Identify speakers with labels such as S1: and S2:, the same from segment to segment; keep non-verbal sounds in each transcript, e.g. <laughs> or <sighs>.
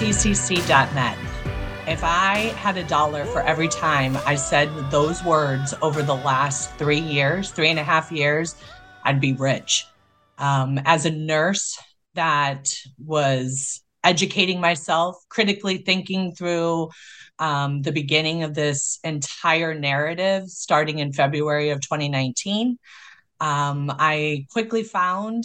S1: war.
S2: FLCCC.net. If I had a dollar for every time I said those words over the last three years, three and a half years, I'd be rich. Um, as a nurse that was educating myself, critically thinking through um, the beginning of this entire narrative starting in February of 2019, um, I quickly found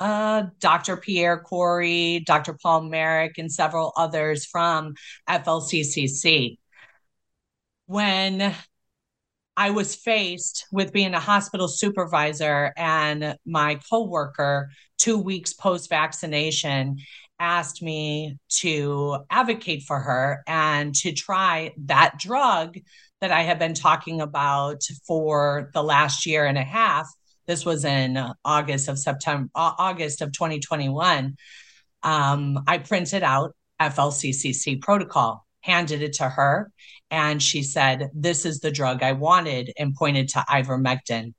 S2: uh, Dr. Pierre Kory, Dr. Paul Marik, and several others from FLCCC. When I was faced with being a hospital supervisor and my coworker, two weeks post vaccination, asked me to advocate for her and to try that drug that I have been talking about for the last year and a half this was in August of September, August of 2021. Um, I printed out FLCCC protocol, handed it to her, and she said, "This is the drug I wanted," and pointed to ivermectin.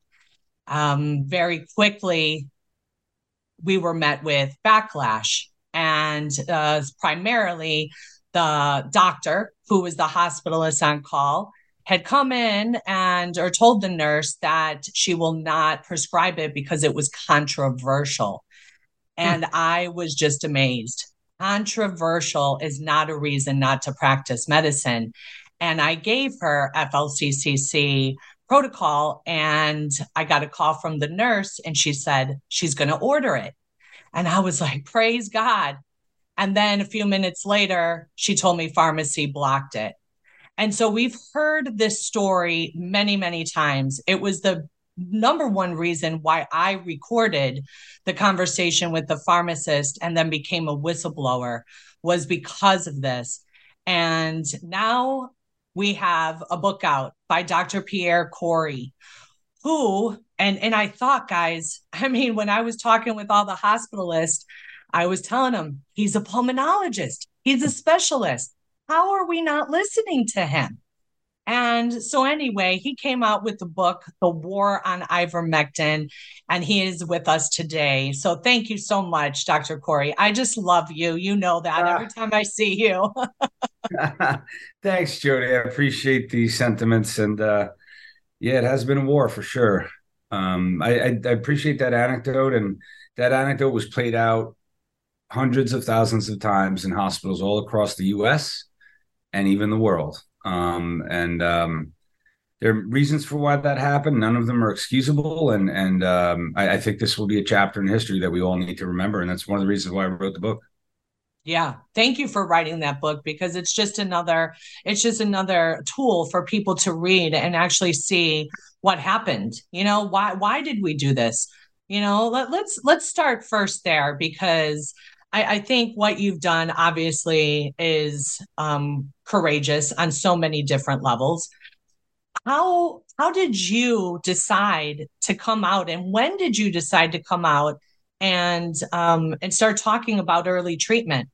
S2: Um, very quickly, we were met with backlash, and uh, primarily the doctor, who was the hospitalist on call, had come in and or told the nurse that she will not prescribe it because it was controversial. And hmm. I was just amazed. Controversial is not a reason not to practice medicine. And I gave her FLCCC protocol and I got a call from the nurse and she said she's going to order it. And I was like, praise God. And then a few minutes later, she told me pharmacy blocked it. And so we've heard this story many, many times. It was the number one reason why I recorded the conversation with the pharmacist and then became a whistleblower was because of this. And now we have a book out by Dr. Pierre Kory, who, and, and I thought, guys, <laughs> I mean, when I was talking with all the hospitalists, I was telling them he's a pulmonologist, he's a specialist. How are we not listening to him? And so, anyway, he came out with the book, The War on Ivermectin, and he is with us today. So, thank you so much, Dr. Kory. I just love you. You know that every time I see you. <laughs> <laughs>
S3: Thanks, Jodi. I appreciate the sentiments. And uh, yeah, it has been a war for sure. Um, I, I, I appreciate that anecdote. And that anecdote was played out hundreds of thousands of times in hospitals all across the US and even the world. Um, and um, there are reasons for why that happened. None of them are excusable, and and um, I, I, think this will be a chapter in history that we all need to remember. And that's one of the reasons why I wrote the book.
S2: Yeah, thank you for writing that book because it's just another it's just another tool for people to read and actually see what happened. You know, why why did we do this? You know, let, let's let's start first there because I, I think what you've done obviously is um, courageous on so many different levels. How how did you decide to come out, and when did you decide to come out and um, and start talking about early treatment?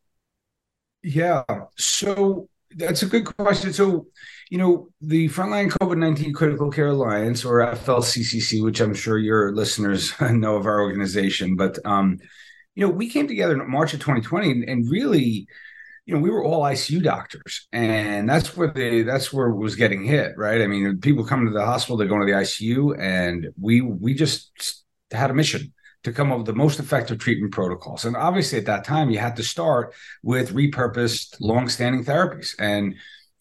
S3: Yeah, so that's a good question. So, you know, the Frontline COVID 19 Critical Care Alliance, or FLCCC, which I'm sure your listeners <laughs> know of our organization, but um, you know, we came together in March of 2020 and, and really, you know, we were all ICU doctors, and that's where the that's where it was getting hit, right? I mean, people come to the hospital, they're going to the ICU, and we we just had a mission to come up with the most effective treatment protocols. And obviously, at that time, you had to start with repurposed, long-standing therapies. And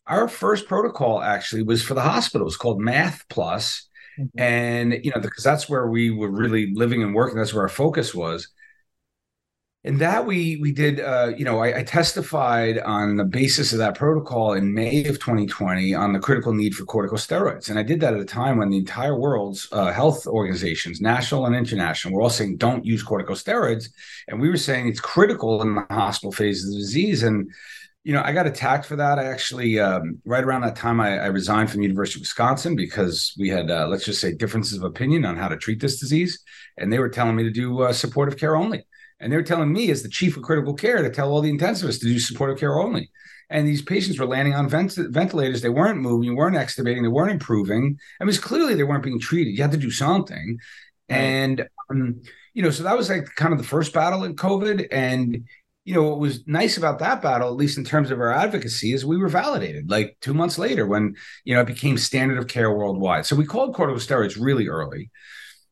S3: our first protocol actually was for the hospital. hospitals called Math Plus. Mm-hmm. And you know, because that's where we were really living and working. That's where our focus was and that we we did uh, you know I, I, testified on the basis of that protocol in may of 2020 on the critical need for corticosteroids. And i did that at a time when the entire world's uh, health organizations national and international were all saying don't use corticosteroids. And we were saying it's critical in the hospital phase of the disease. And you know i got attacked for that. I actually um, right around that time I, I, resigned from the university of wisconsin because we had uh, let's just say differences of opinion on how to treat this disease. And they were telling me to do uh, supportive care only and they're telling me, as the chief of critical care, to tell all the intensivists to do supportive care only. And these patients were landing on vent- ventilators. They weren't moving, they weren't extubating, they weren't improving. I mean, clearly they weren't being treated. You had to do something. Right. And, um, you know, so that was like kind of the first battle in COVID. And, you know, what was nice about that battle, at least in terms of our advocacy, is we were validated like two months later when, you know, it became standard of care worldwide. So we called corticosteroids really early.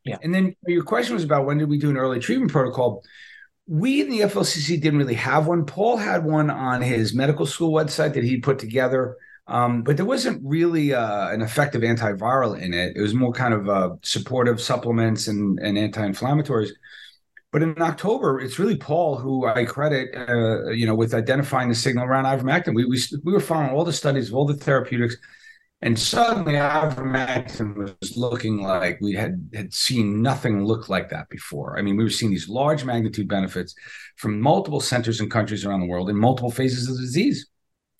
S3: Yeah. And then your question was about when did we do an early treatment protocol? We in the FLCC didn't really have one. Paul had one on his medical school website that he put together, um, but there wasn't really uh, an effective antiviral in it. It was more kind of uh, supportive supplements and, and anti-inflammatories. But in October, it's really Paul who I credit, uh, you know, with identifying the signal around ivermectin. We, we we were following all the studies of all the therapeutics and suddenly ivermectin was looking like we had had seen nothing look like that before. I mean, we were seeing these large magnitude benefits from multiple centers and countries around the world in multiple phases of the disease.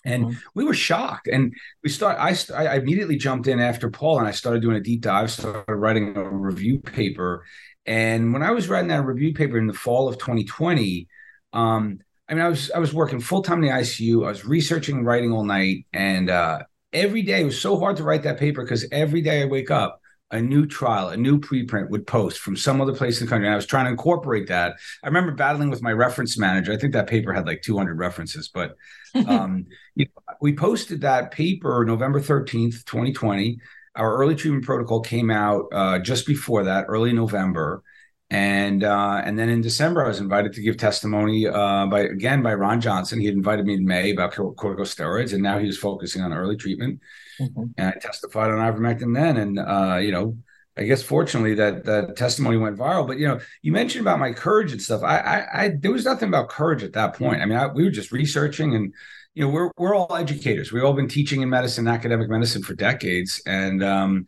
S3: And mm-hmm. we were shocked. And we start. I, I immediately jumped in after Paul, and I started doing a deep dive. Started writing a review paper. And when I was writing that review paper in the fall of 2020, um, I mean, I was I was working full time in the ICU. I was researching, writing all night, and uh, every day it was so hard to write that paper because every day I wake up, a new trial, a new preprint would post from some other place in the country. And I was trying to incorporate that. I remember battling with my reference manager. I think that paper had like 200 references, but <laughs> um, you know, we posted that paper November 13th, 2020. Our early treatment protocol came out uh, just before that, early November and uh, and then in December, I was invited to give testimony uh, by again by Ron Johnson. He had invited me in May about corticosteroids, and now he was focusing on early treatment. Mm-hmm. And I testified on ivermectin then, and uh, you know, I guess fortunately that that testimony went viral. But you know, you mentioned about my courage and stuff. I, I, I there was nothing about courage at that point. I mean, I, we were just researching, and you know, we're we're all educators. We've all been teaching in medicine, academic medicine for decades, and um,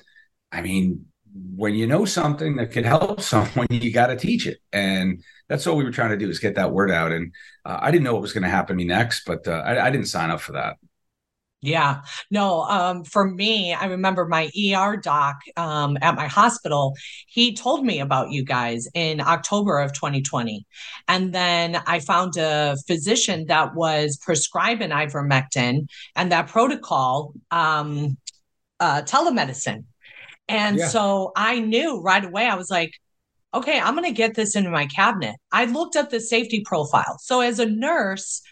S3: I mean, when you know something that could help <laughs> someone, you got to teach it. And that's all we were trying to do is get that word out. And uh, I didn't know what was going to happen to me next, but uh, I, I, didn't sign up for that.
S2: Yeah, no. Um, for me, I remember my ER doc um, at my hospital. He told me about you guys in October of 2020, and then I found a physician that was prescribing ivermectin and that protocol, um, uh, telemedicine and yeah. so I knew right away, I was like, okay, I'm going to get this into my cabinet. I looked at the safety profile. So as a nurse,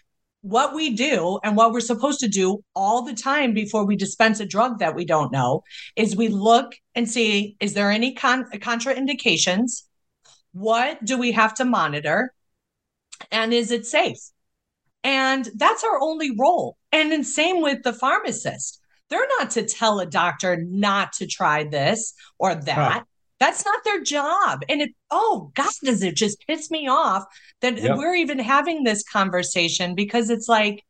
S2: what we do and what we're supposed to do all the time before we dispense a drug that we don't know is we look and see is there any con- contraindications? What do we have to monitor? And is it safe? And that's our only role. And then same with the pharmacist. They're not to tell a doctor not to try this or that. Huh. That's not their job. And it, oh God, does it just piss me off that yep. we're even having this conversation because it's like,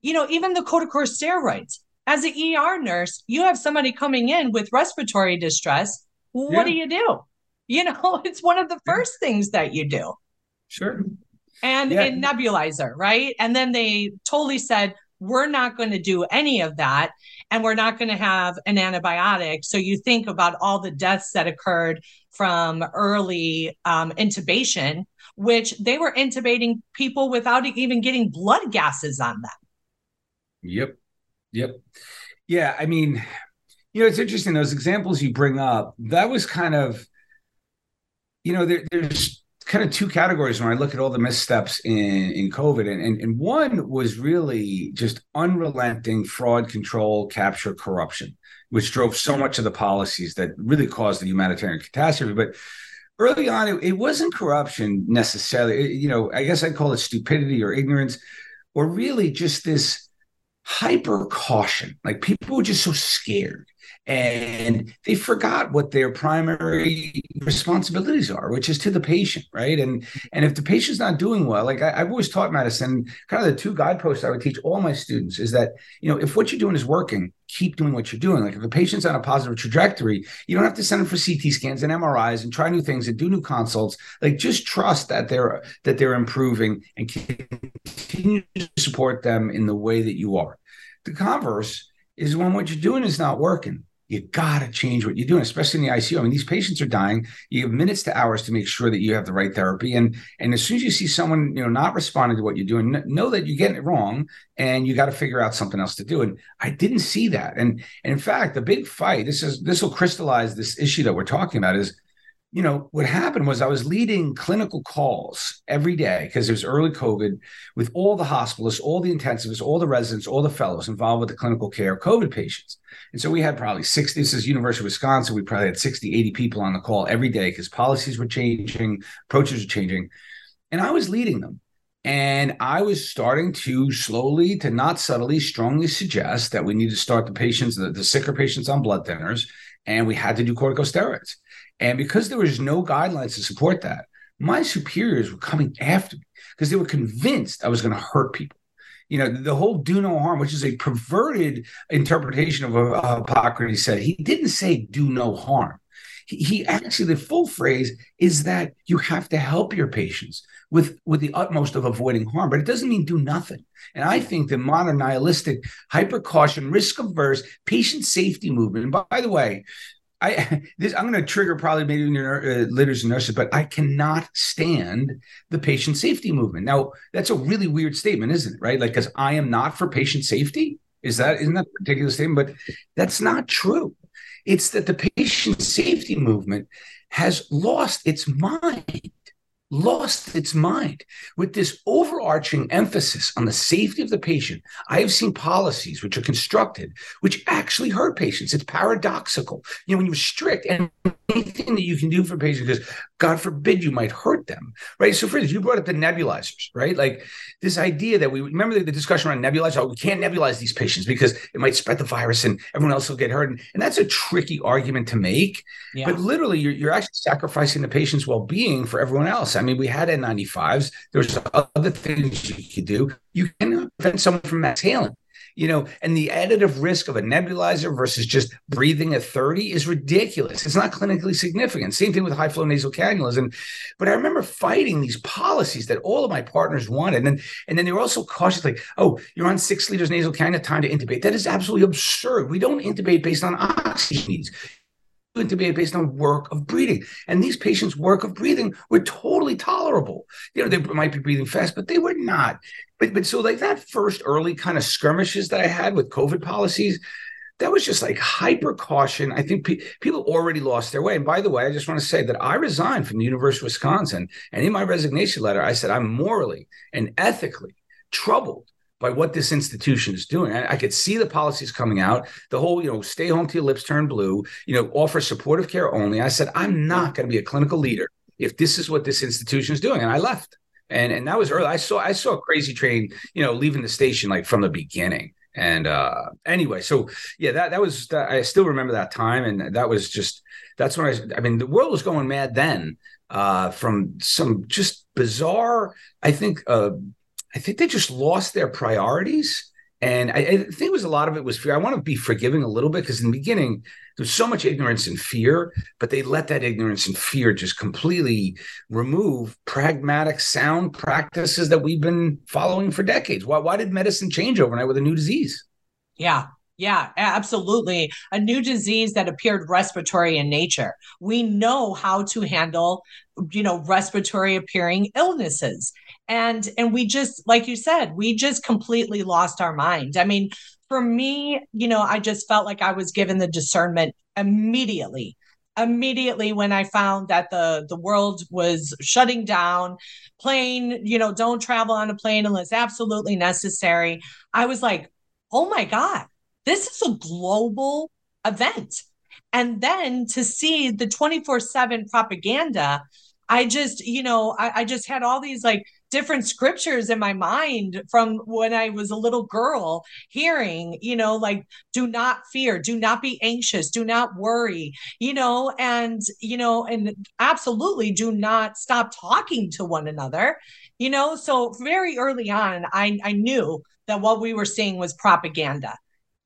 S2: you know, even the corticosteroids. As an ER nurse, you have somebody coming in with respiratory distress. What yeah. do you do? You know, <laughs> it's one of the first things that you do.
S3: Sure.
S2: And yeah. in nebulizer, right? And then they totally said, we're not going to do any of that and we're not going to have an antibiotic. So you think about all the deaths that occurred from early um, intubation which they were intubating people without even getting blood gases on them.
S3: Yep. Yep. Yeah i mean you know it's interesting those examples you bring up that was kind of you know there, there's kind of two categories when I look at all the missteps in, in COVID. And, and, and one was really just unrelenting fraud, control, capture, corruption, which drove so much of the policies that really caused the humanitarian catastrophe. But early on, it, it wasn't corruption necessarily. It, you know, I guess I'd call it stupidity or ignorance, or really just this hyper caution. Like people were just so scared. And they forgot what their primary responsibilities are which is to the patient right? And and if the patient's not doing well like I, have always taught medicine kind of the two guideposts i would teach all my students is that you know if what you're doing is working keep doing what you're doing. Like if a patient's on a positive trajectory you don't have to send them for ct scans and mris and try new things and do new consults. Like just trust that they're that they're improving and continue to support them in the way that you are. The converse is when what you're doing is not working you got to change what you're doing, especially in the ICU. I mean, these patients are dying. You have minutes to hours to make sure that you have the right therapy. And and as soon as you see someone, you know, not responding to what you're doing, know that you're getting it wrong, and you got to figure out something else to do. And I didn't see that. And, and in fact, the big fight. This is this will crystallize this issue that we're talking about. Is you know, what happened was I was leading clinical calls every day because it was early COVID with all the hospitalists, all the intensivists, all the residents, all the fellows involved with the clinical care of COVID patients. And so we had probably 60, this is University of Wisconsin, we probably had 60, 80 people on the call every day because policies were changing, approaches were changing. And I was leading them. And I was starting to slowly, to not subtly, strongly suggest that we need to start the patients, the, the sicker patients on blood thinners, and we had to do corticosteroids. And because there was no guidelines to support that, my superiors were coming after me because they were convinced I was going to hurt people. You know, the whole do no harm, which is a perverted interpretation of what Hippocrates said. He didn't say do no harm. He, actually, the full phrase is that you have to help your patients with, with the utmost of avoiding harm, but it doesn't mean do nothing. And I think the modern nihilistic, hyper caution, risk averse, patient safety movement, and by, the way, I <laughs> this I'm going to trigger probably maybe your uh, leaders and nurses, but I cannot stand the patient safety movement. Now that's a really weird statement, isn't it? Right? Like because I am not for patient safety. Is that isn't that a particular statement? But that's not true. It's that the patient safety movement has lost its mind lost its mind with this overarching emphasis on the safety of the patient. I have seen policies which are constructed which actually hurt patients. It's paradoxical. You know, when you restrict anything that you can do for patients, because God forbid you might hurt them, right? So, for instance, you brought up the nebulizers, right? Like this idea that we remember the, the discussion around nebulizers. Oh, we can't nebulize these patients because it might spread the virus and everyone else will get hurt. And, and that's a tricky argument to make. Yeah. But literally, you're, you're actually sacrificing the patient's well being for everyone else. I mean, we had N95s. There's other things you could do. You can prevent someone from exhaling you know, and the additive risk of a nebulizer versus just breathing at 30 is ridiculous. It's not clinically significant. Same thing with high flow nasal cannulas. And but I remember fighting these policies that all of my partners wanted. And then and then they were also cautious, like, oh, you're on six liters nasal cannula, time to intubate. That is absolutely absurd. We don't intubate based on oxygen needs intubate based on work of breathing. And these patients' work of breathing were totally tolerable. You know, they might be breathing fast, but they were not. But but so like that first early kind of skirmishes that I had with COVID policies, that was just like hyper caution. I think pe- people already lost their way. And by the way, I just want to say that I resigned from the University of Wisconsin, and in my resignation letter, I said I'm morally and ethically troubled by what this institution is doing. I, I, could see the policies coming out, the whole, you know, stay home till your lips turn blue, you know, offer supportive care only. I said, I'm not going to be a clinical leader if this is what this institution is doing. And I left. And and that was early. I saw I saw a crazy train, you know, leaving the station like from the beginning. And uh anyway, so yeah, that that was I still remember that time. And that was just that's when I I mean the world was going mad then uh from some just bizarre, I think uh I think they just lost their priorities. And I, I, think it was a lot of it was fear. I want to be forgiving a little bit because in the beginning there's so much ignorance and fear, but they let that ignorance and fear just completely remove pragmatic, sound practices that we've been following for decades. Why, why did medicine change overnight with a new disease?
S2: Yeah, yeah, absolutely. A new disease that appeared respiratory in nature. We know how to handle, you know, respiratory appearing illnesses. And and we just like you said, we just completely lost our mind. I mean, for me, you know, I just felt like I was given the discernment immediately immediately when i found that the the world was shutting down plane you know don't travel on a plane unless absolutely necessary i was like oh my god this is a global event. And then to see the 24 7 propaganda, I just, you know, I, I just had all these like different scriptures in my mind from when I was a little girl, hearing, you know, like, do not fear, do not be anxious, do not worry, you know, and, you know, and absolutely do not stop talking to one another, you know. So very early on, I, I knew that what we were seeing was propaganda.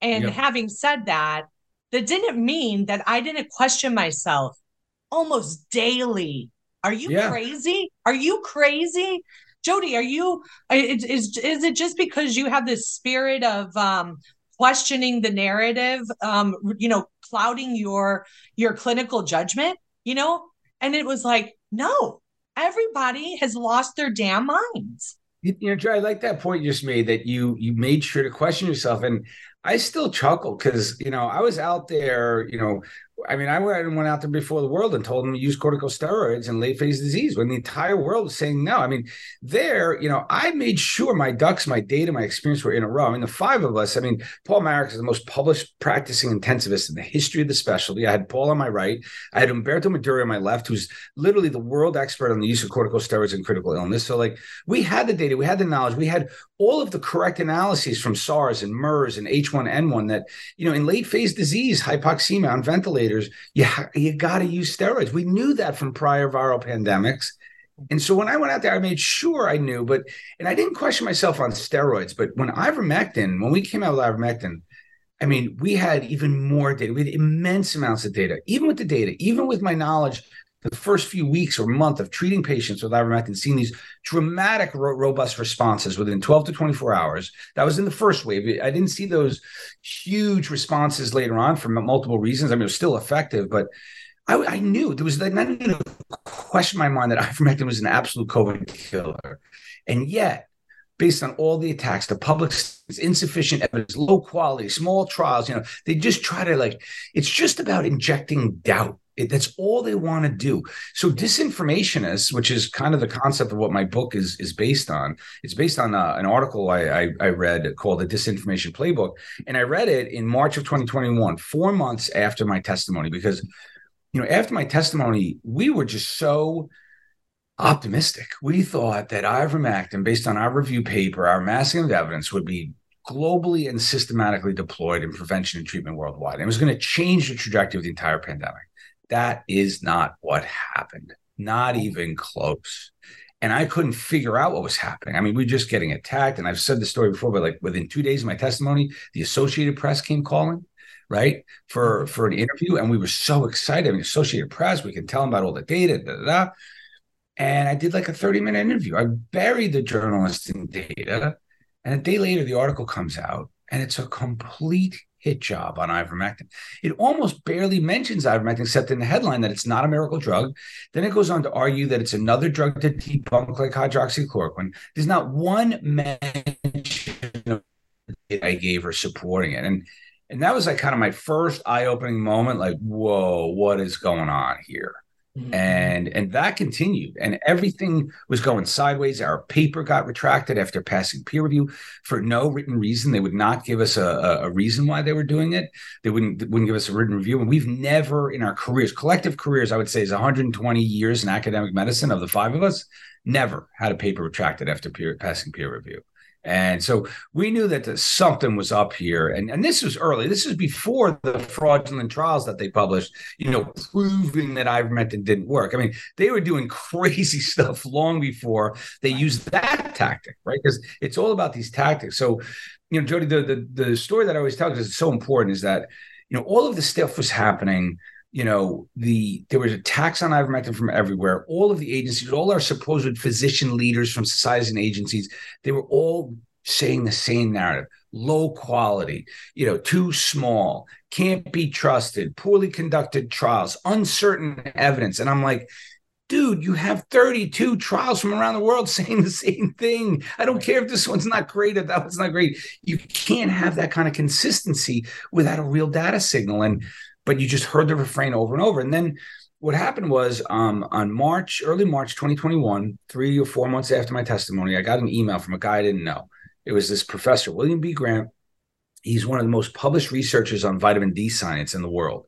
S2: And yep. having said that, that didn't mean that I didn't question myself almost daily. Are you yeah. crazy? Are you crazy? Jodi, are you is, is it just because you have this spirit of um questioning the narrative um you know clouding your your clinical judgment, you know? And it was like, no, everybody has lost their damn minds.
S3: You, you know, Joe, I like that point you just made that you you made sure to question yourself. And I still chuckle because you know I was out there, you know, I mean, I went out there before the world and told them to use corticosteroids in late phase disease when the entire world was saying no. I mean, there, you know, I made sure my ducks, my data, my experience were in a row. I mean, the five of us, I mean, Paul Marik is the most published practicing intensivist in the history of the specialty. I had Paul on my right. I had Umberto Meduri on my left, who's literally the world expert on the use of corticosteroids in critical illness. So, like, we had the data, we had the knowledge, we had all of the correct analyses from SARS and MERS and H1N1 that, you know, in late phase disease, hypoxemia on ventilators, you, you got to use steroids. We knew that from prior viral pandemics. And so when I went out there, I made sure I knew, but, and I didn't question myself on steroids, but when ivermectin, when we came out with ivermectin, I mean, we had even more data. We had immense amounts of data, even with the data, even with my knowledge the first few weeks or month of treating patients with ivermectin, seeing these dramatic, ro- robust responses within 12 to 24 hours. That was in the first wave. I didn't see those huge responses later on for multiple reasons. I mean, it was still effective, but I, I knew there was like not even a question in my mind that <laughs> ivermectin was an absolute COVID killer, and yet. Based on all the attacks, the public insufficient evidence, low quality, small trials, you know, they just try to like, it's just about injecting doubt it, that's all they want to do. So disinformationists, which is kind of the concept of what my book is is based on. It's based on uh, an article I, I, I read called the Disinformation Playbook, and I read it in March of 2021, four months after my testimony, because you know after my testimony, we were just so optimistic. We thought that ivermectin, based on our review paper, our massing of evidence, would be globally and systematically deployed in prevention and treatment worldwide. And it was going to change the trajectory of the entire pandemic. That is not what happened, not mm. even close. And I couldn't figure out what was happening. I mean, we are just getting attacked. And I've said the story before, but like within two days of my testimony, the Associated Press came calling, right, for mm-hmm. for an interview, and we were so excited. I mean, Associated Press, we can tell them about all the data, da, da, da. And I did like a 30 minute interview. I buried the journalist in data. And a day later, the article comes out, and it's a complete hit job on ivermectin. It almost barely mentions ivermectin except in the headline that it's not a miracle drug. Then it goes on to argue that it's another drug to debunk like hydroxychloroquine. There's not one mention I gave her supporting it. And and that was like kind of my first eye-opening moment, like, whoa, what is going on here? Mm-hmm. And and that continued, and everything was going sideways. Our paper got retracted after passing peer review for no written reason. They would not give us a, a, reason why they were doing it. They wouldn't wouldn't give us a written review. And we've never in our careers, collective careers, I would say, is 120 years in academic medicine of the five of us, never had a paper retracted after peer, passing peer review. And so we knew that something was up here. And, and this was early. This is before the fraudulent trials that they published, you know, proving that ivermectin didn't work. I mean, they were doing <laughs> crazy stuff long before they used that tactic, right? Because it's all about these tactics. So, you know, Jodi, the, the, the story that I always tell because it's so important is that, you know, all of this stuff was happening – you know, the there was attacks on ivermectin from everywhere. All of the agencies, all our supposed physician leaders from societies and agencies, they were all saying the same narrative. Low quality you know too small can't be trusted poorly conducted trials uncertain evidence. And i'm like dude you have 32 trials from around the world <laughs> saying the same thing. I don't care if this one's not great that one's not great. You can't have that kind of consistency without a real data signal. And but you just heard the refrain over and over. And then what happened was um, on March, early March 2021, three or four months after my testimony, I got an email from a guy I didn't know. It was this professor, William B. Grant. He's one of the most published researchers on vitamin D science in the world.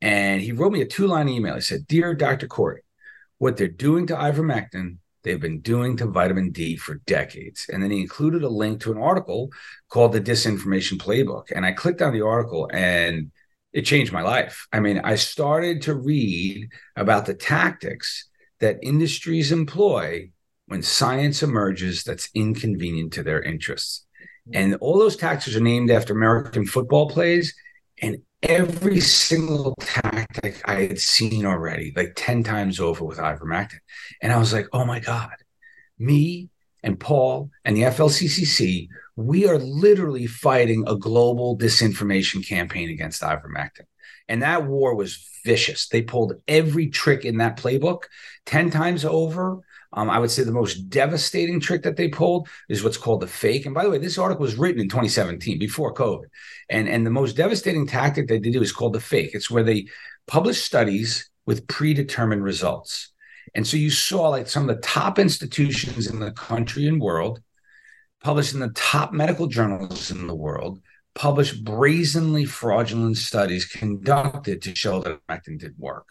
S3: And he wrote me a two line email. He said, Dear Dr. Kory, what they're doing to ivermectin, they've been doing to vitamin D for decades. And then he included a link to an article called The Disinformation Playbook. And I clicked on the article and it changed my life. I mean, I started to read about the tactics that industries employ when science emerges that's inconvenient to their interests. And all those tactics are named after American football plays. And every single tactic I had seen already, like 10 times over with ivermectin. And I was like, oh my God, me and Paul and the FLCCC, we are literally fighting a global disinformation campaign against ivermectin. And that war was vicious. They pulled every trick in that playbook 10 times over. Um, I would say the most devastating trick that they pulled is what's called the fake. And by the way, this article was written in 2017 before COVID. And, and the most devastating tactic that they do is called the fake. It's where they publish studies with predetermined results. And so you saw like some of the top institutions in the country and world published in the top medical journals in the world publish brazenly fraudulent studies conducted to show that ivermectin did work.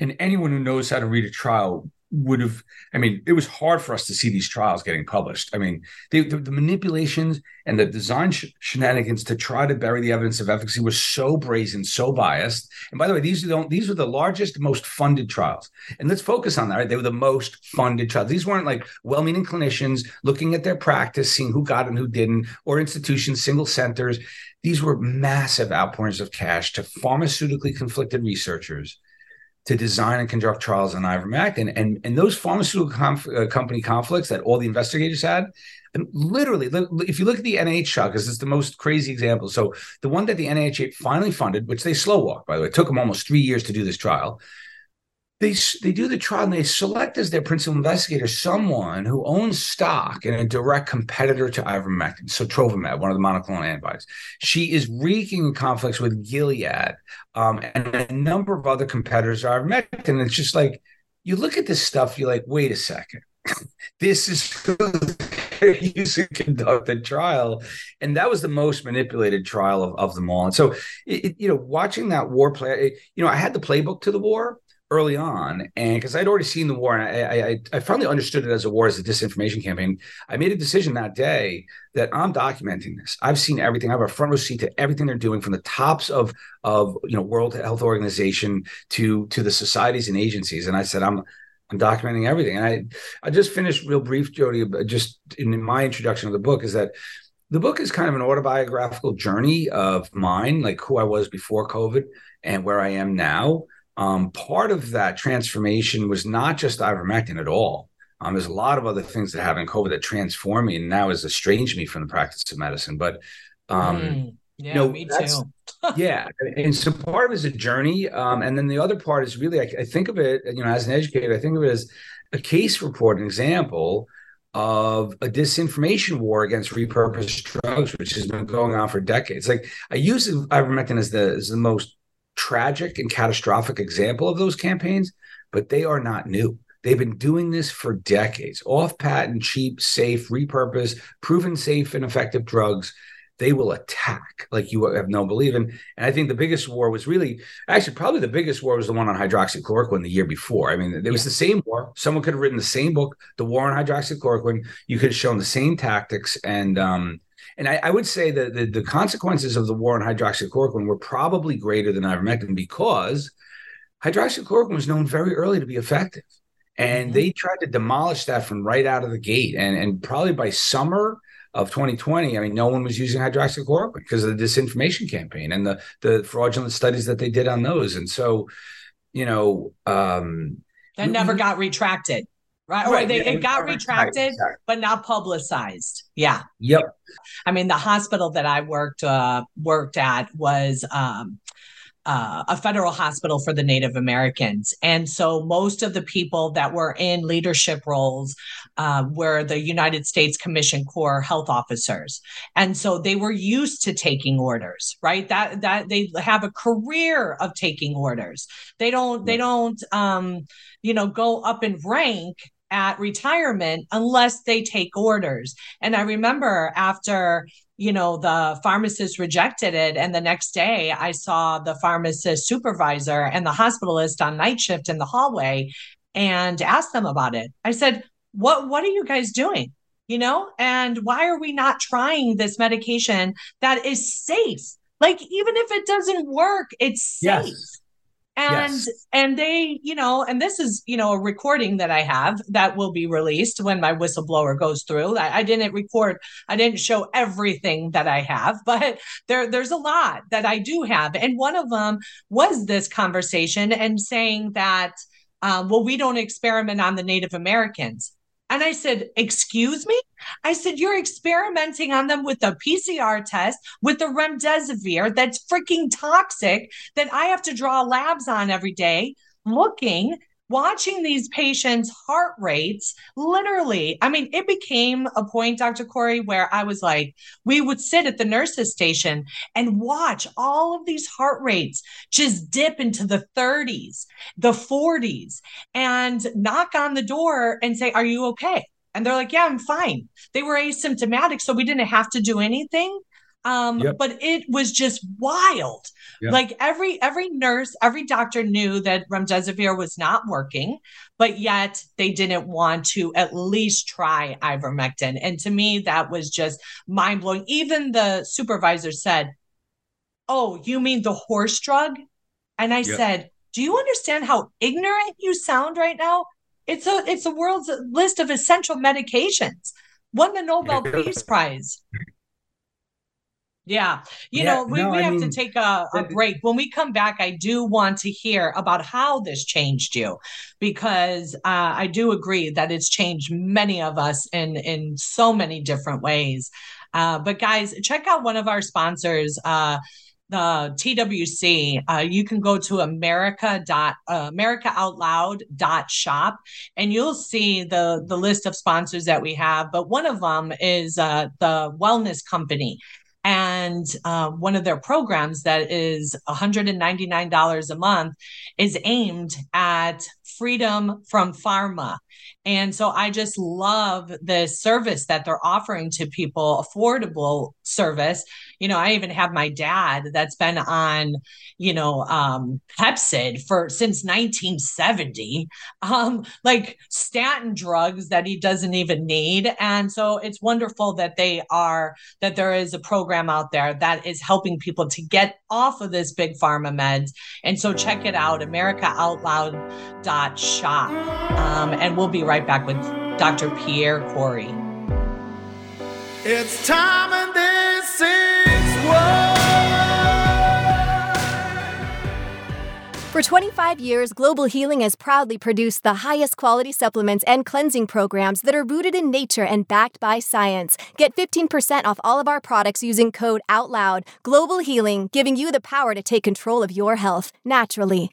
S3: And anyone who knows how to read a trial would have i mean it was hard for us to see these trials getting published. I mean they, the, the, manipulations and the design sh- shenanigans to try to bury the evidence of efficacy was so brazen so biased. And by the way these are the these are the largest most funded trials. And let's focus on that right? They were the most funded trials. These weren't like well-meaning clinicians looking at their practice seeing who got and who didn't or institutions single centers. These were massive outpourings of cash to pharmaceutically conflicted researchers to design and conduct trials on ivermectin. And, and those pharmaceutical conf- uh, company conflicts that all the investigators had, and literally, if you look at the NIH trial, because it's the most crazy example. So the one that the NIH finally funded, which they slow walked, by the way, it took them almost three years to do this trial they they do the trial and they select as their principal investigator someone who owns stock in a direct competitor to ivermectin, so Sotrovimab, one of the monoclonal antibodies. She is wreaking conflicts with Gilead um, and a number of other competitors of ivermectin. And it's just like you look at this stuff, you're like, wait a second. <laughs> this is who used to conduct a trial and that was the most manipulated trial of, of them all and so it, you know watching that war play it, you know i had the playbook to the war early on, and because I'd already seen the war, and I, I, I finally understood it as a war, as a disinformation campaign. I made a decision that day that I'm documenting this. I've seen everything. I have a front row seat to everything they're doing, from the tops of of you know World Health Organization to to the societies and agencies. And I said, I'm I'm documenting everything. And I I just finished real brief, Jodi, uh, just in my introduction of the book is that the book is kind of an autobiographical journey of mine, like who I was before COVID and where I am now um, part of that transformation was not just ivermectin at all. Um, there's a lot of other things that happened in COVID that transformed me and now has estranged me from the practice of medicine. But um,
S2: mm, yeah, you know, me too. <laughs>
S3: yeah, and so part of it is a journey, um, and then the other part is really I, I, think of it, you know, as an educator, I think of it as a case report, an example of a disinformation war against repurposed drugs, which has been going on for decades. Like I use ivermectin as the as the most tragic and catastrophic example of those campaigns, but they are not new. They've been doing this for decades. Off patent, cheap, safe, repurposed, proven safe and effective drugs. They will attack like you have no belief in. And I think the biggest war was really, actually, probably the biggest war was the one on hydroxychloroquine the year before. I mean, it was yeah. the same war. Someone could have written the same book, The War on Hydroxychloroquine. You could have shown the same tactics. And um, and I, I would say that the, the, consequences of the war on hydroxychloroquine were probably greater than ivermectin because hydroxychloroquine was known very early to be effective. And mm-hmm. they tried to demolish that from right out of the gate. And, and probably by summer of 2020, I mean, no one was using hydroxychloroquine because of the disinformation campaign and the, the fraudulent studies that they did on those. And so, you know, um,
S2: that never got retracted right? Right. Or they, it got retracted, but not publicized. Yeah.
S3: Yep.
S2: I mean, the hospital that I worked uh, worked at was um, uh, a federal hospital for the Native Americans. And so most of the people that were in leadership roles uh, were the United States Commission Corps health officers. And so they were used to taking orders, right? That that they have a career of taking orders. They don't, they don't um, you know, go up in rank at retirement unless they take orders. And I remember after, you know, the pharmacist rejected it. And the next day I saw the pharmacist supervisor and the hospitalist on night shift in the hallway and asked them about it. I said, what what are you guys doing? You know, and why are we not trying this medication that is safe? Like even if it doesn't work, it's safe. Yes and yes. and they you know and this is you know a recording that i have that will be released when my whistleblower goes through. I, I didn't record i didn't show everything that i have <laughs> but there there's a lot that i do have. And one of them was this conversation and saying that uh, well we don't experiment on the native americans and I said, Excuse me? I said, You're experimenting on them with a PCR test, with the remdesivir that's freaking toxic that I have to draw labs on every day, looking watching these patients' heart rates, literally, I mean, it became a point, Dr. Kory, where I was like, we would sit at the nurses' station and watch all of these heart rates just dip into the 30s, the 40s, and knock on the door and say, Are you okay? And they're like, Yeah, I'm fine. They were asymptomatic, so we didn't have to do anything. Um, yep. but it was just wild. Yep. Like every every nurse, every doctor knew that remdesivir was not working, but yet they didn't want to at least try ivermectin. And to me, that was just mind blowing. Even the supervisor said, "Oh, you mean the horse drug?" And I yep. said, "Do you understand how ignorant you sound right now? It's a it's the world's list of essential medications." Won the Nobel <laughs> Peace Prize. Yeah. You yeah, know, we, no, we have mean, to take a, a break. When we come back, I do want to hear about how this changed you because uh, I do agree that it's changed many of us in, in so many different ways. Uh, but guys, check out one of our sponsors. Uh, the TWC, uh, you can go to America dot uh, America Out Loud dot shop, and you'll see the the list of sponsors that we have. But one of them is uh, the Wellness Company, and uh, one of their programs that is $199 a month is aimed at freedom from pharma. And so I just love the service that they're offering to people, affordable service. You know, I even have my dad that's been on, you know, um, Pepcid for since 1970, um, like statin drugs that he doesn't even need. And so it's wonderful that they are, that there is a program out there that is helping people to get off of this big pharma meds. And so check it out, americaoutloud.shop. Um, and we'll be right back with Dr. Pierre Kory. It's time and this is what.
S4: For 25 years, Global Healing has proudly produced the highest quality supplements and cleansing programs that are rooted in nature and backed by science. Get 15% off all of our products using code OUTLOUD. Global Healing, giving you the power to take control of your health naturally.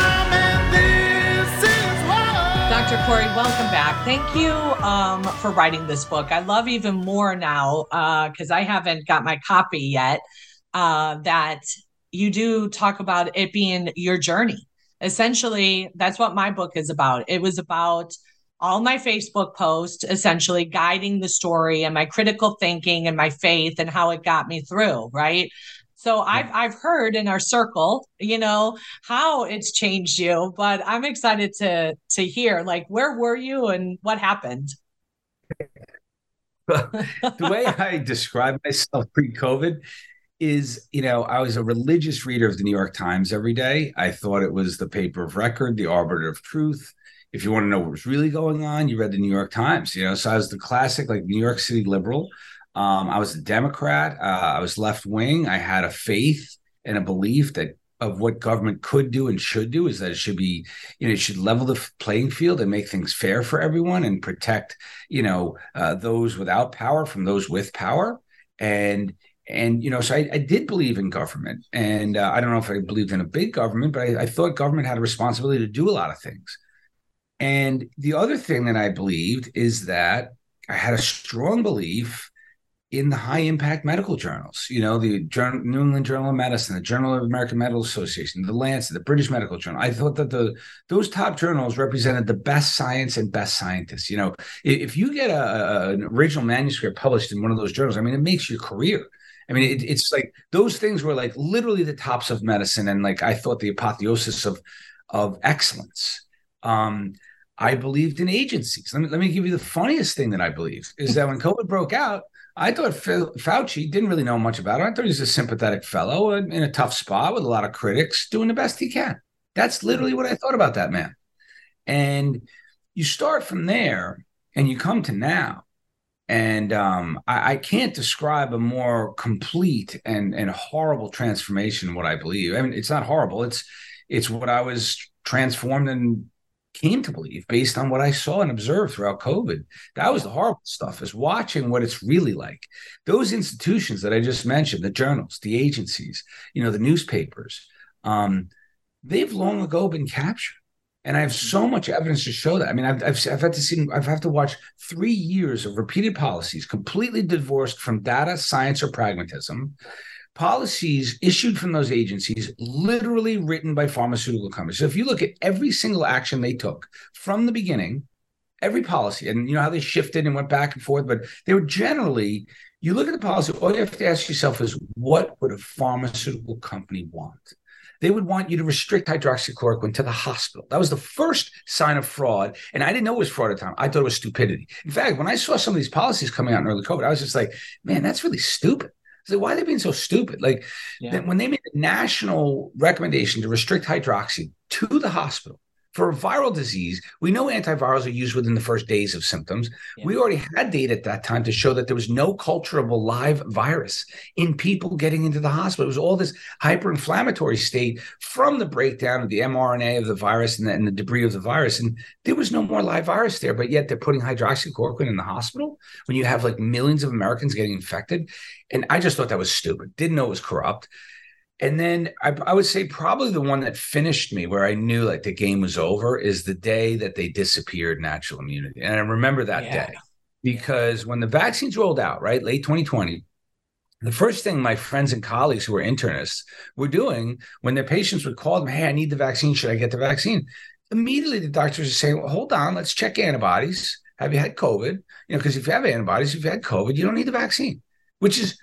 S2: Dr. Kory, welcome back. Thank you um, for writing this book. I love even more now because uh, I haven't got my copy yet. Uh, that you do talk about it being your journey. Essentially, that's what my book is about. It was about all my Facebook posts, essentially guiding the story and my critical thinking and my faith and how it got me through. Right. So I've I've heard in our circle, you know, how it's changed you, but I'm excited to to hear like where were you and what happened? <laughs>
S3: the way I describe myself pre-COVID is, you know, I was a religious reader of the New York Times every day. I thought it was the paper of record, the arbiter of truth. If you want to know what was really going on, you read the New York Times, you know. So I was the classic, like New York City liberal. Um, I was a Democrat. Uh, I was left wing. I had a faith and a belief that of what government could do and should do is that it should be, you know, it should level the playing field and make things fair for everyone and protect, you know, uh, those without power from those with power. And and you know, so I, I did believe in government, and uh, I don't know if I believed in a big government, but I, I thought government had a responsibility to do a lot of things. And the other thing that I believed is that I had a strong belief in the high impact medical journals, you know, the Journal, New England Journal of Medicine, the Journal of American Medical Association, the Lancet, the British Medical Journal. I thought that the those top journals represented the best science and best scientists. You know, if you get a, an original manuscript published in one of those journals, I mean, it makes your career. I mean, it, it's like those things were like literally the tops of medicine, and like I thought the apotheosis of of excellence. Um, I believed in agencies. Let me let me give you the funniest thing that I believe is that when COVID broke out, I thought Fauci didn't really know much about it. I thought he was a sympathetic fellow in a tough spot with a lot of critics, doing the best he can. That's literally what I thought about that man. And you start from there, and you come to now, and um, I, I, can't describe a more complete and and horrible transformation what I believe. I mean, it's not horrible. It's it's what I was transformed and came to believe based on what I saw and observed throughout COVID. That was the horrible stuff, is watching what it's really like. Those institutions that I just mentioned, the journals, the agencies, you know, the newspapers, um, they've long ago been captured and I have so much evidence to show that. I mean, I've, I've, I've had to see, I've had to watch three years of repeated policies completely divorced from data, science, or pragmatism. Policies issued from those agencies, literally written by pharmaceutical companies. So if you look at every single action they took from the beginning, every policy, and you know how they shifted and went back and forth, but they were generally, you look at the policy, all you have to ask yourself is, what would a pharmaceutical company want? they would want you to restrict hydroxychloroquine to the hospital. That was the first sign of fraud. And I didn't know it was fraud at the time. I thought it was stupidity. In fact, when I saw some of these policies coming out in early COVID, I was just like, man, that's really stupid. Like, why are they being so stupid? Like yeah. when they made a national recommendation to restrict hydroxy to the hospital, for a viral disease, we know antivirals are used within the first days of symptoms. Yeah. We already had data at that time to show that there was no culturable live virus in people getting into the hospital. It was all this hyperinflammatory state from the breakdown of the mRNA of the virus and the, and the debris of the virus. And there was no more live virus there, but yet they're putting hydroxychloroquine in the hospital when you have like millions of Americans getting infected. And I just thought that was stupid. Didn't know it was corrupt. And then I, I, would say probably the one that finished me where I knew like the game was over is the day that they disappeared natural immunity. And I remember that yeah. day because when the vaccines rolled out, right, late 2020, the first thing my friends and colleagues who were internists were doing when their patients would call them, Hey, I need the vaccine. Should I get the vaccine? Immediately the doctors are saying, well, hold on, let's check antibodies. Have you had COVID? You know, because if you have antibodies, if you had COVID, you don't need the vaccine, which is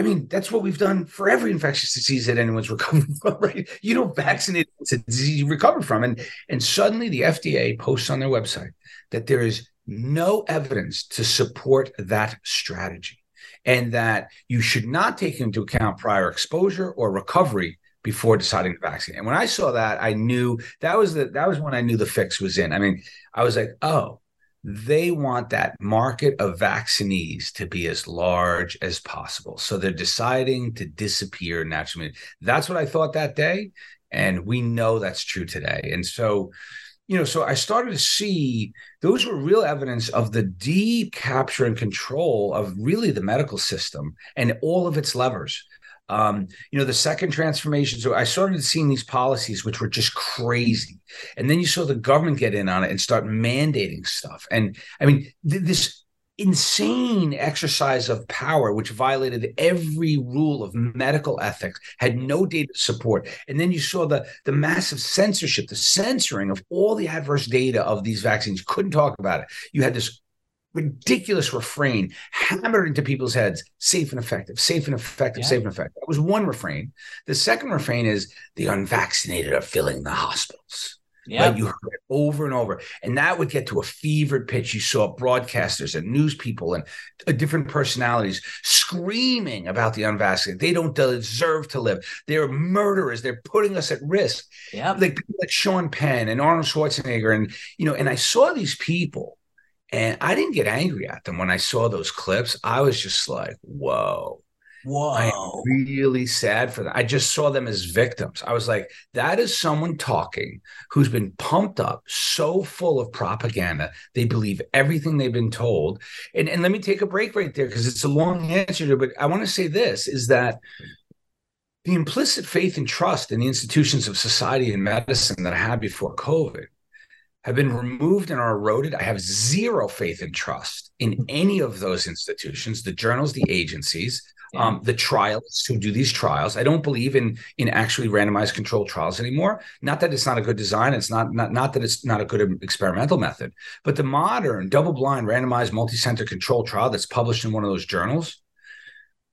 S3: I mean, that's what we've done for every infectious disease that anyone's <laughs> recovered from, right? You don't vaccinate it's a disease you recover from. And, and suddenly the FDA posts on their website that there is no evidence to support that strategy and that you should not take into account prior exposure or recovery before deciding to vaccinate. And when I saw that, I knew that was the that was when I knew the fix was in. I mean, I was like, oh, they want that market of vaccinees to be as large as possible. So they're deciding to disappear naturally. That's what I thought that day. And we know that's true today. And so, you know, so I started to see those were real evidence of the deep capture and control of really the medical system and all of its levers. Um, you know, the second transformation. So I started seeing these policies, which were just crazy. And then you saw the government get in on it and start mandating stuff. And I mean, th- this insane exercise of power, which violated every rule of medical ethics, had no data support. And then you saw the, the massive censorship, the censoring of all the adverse data of these vaccines. You couldn't talk about it. You had this ridiculous refrain hammered into people's heads safe and effective safe and effective yeah. safe and effective that was one refrain the second refrain is the unvaccinated are filling the hospitals
S2: Yeah.
S3: Right? You heard it over and over. And that would get to a fevered pitch. You saw broadcasters and news people and uh, different personalities screaming about the unvaccinated. They don't deserve to live. They're murderers. They're putting us at risk.
S2: Yeah.
S3: Like, like Sean Penn and Arnold Schwarzenegger. And, you know, and I saw these people and I didn't get angry at them when I saw those clips. I was just like, whoa.
S2: Whoa.
S3: I am really sad for them. I just saw them as victims. I was like, that is someone talking who's been pumped up, so full of propaganda. They believe everything they've been told. And, and let me take a break right there because it's a long answer to, but I want to say this is that the implicit faith and trust in the institutions of society and medicine that I had before COVID have been removed and are eroded. I have zero faith and trust in any of those institutions, the journals, the agencies, um, the trials who do these trials. I don't believe in in actually randomized controlled trials anymore. Not that it's not a good design. It's not not not that it's not a good experimental method, but the modern double-blind randomized multi-center controlled trial that's published in one of those journals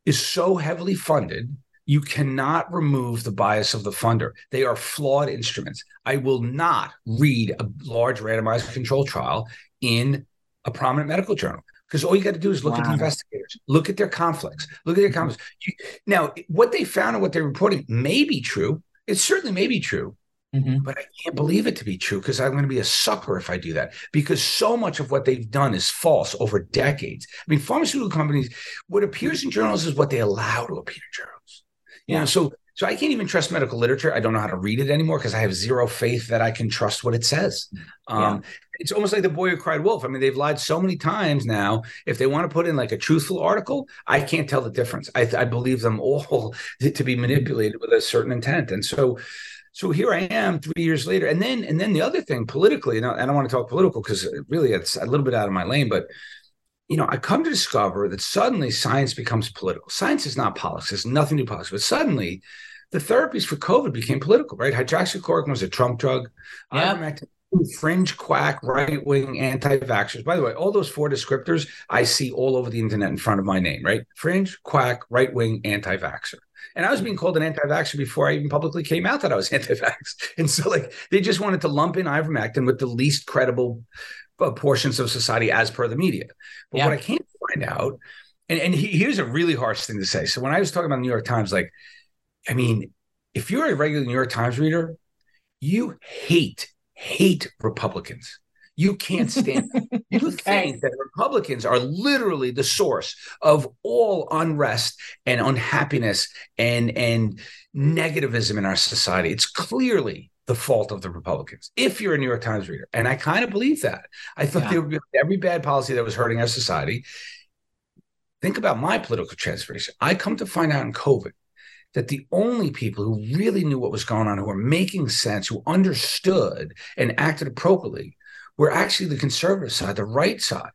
S3: is so heavily funded you cannot remove the bias of the funder. They are flawed instruments. I will not read a large randomized control trial in a prominent medical journal because all you got to do is look wow. at the investigators, look at their conflicts, look at their conflicts. You, now, what they found and what they're reporting may be true. It certainly may be true, mm-hmm. but I can't believe it to be true because I'm going to be a sucker if I do that because so much of what they've done is false over decades. I mean, pharmaceutical companies, what appears in journals is what they allow to appear in journals. You know, so so I can't even trust medical literature. I don't know how to read it anymore because I have zero faith that I can trust what it says. Um, yeah. It's almost like the boy who cried wolf. I mean, they've lied so many times now. If they want to put in like a truthful article, I can't tell the difference. I, I believe them all <laughs> to be manipulated with a certain intent. And so, so here I am three years later. And then, and then the other thing politically, and I don't want to talk political because really it's a little bit out of my lane, but you know, I come to discover that suddenly science becomes political. Science is not politics; it's nothing to do with politics. But suddenly, the therapies for COVID became political. Right? Hydroxychloroquine was a Trump drug.
S2: Yep.
S3: fringe quack, right wing anti vaxxers. By the way, all those four descriptors I see all over the internet in front of my name. Right? Fringe quack, right wing anti vaxxer. And I was being called an anti-vaxxer before I even publicly came out that I was <laughs> anti-vax. And so, like, they just wanted to lump in ivermectin with the least credible portions of society as per the media. But yeah. what I can't find out, and, and he, here's a really harsh thing to say. So when I was talking about the New York Times, like, I mean, if you're a regular New York Times reader, you hate, hate Republicans. You can't stand them. <laughs> You think that Republicans are literally the source of all unrest and unhappiness and and negativism in our society. It's clearly the fault of the Republicans, if you're a New York Times reader. And I kind of believe that. I thought yeah. there would be every bad policy that was hurting our society. Think about my political transformation. I come to find out in COVID that the only people who really knew what was going on, who were making sense, who understood and acted appropriately, were actually the conservative side, the right side.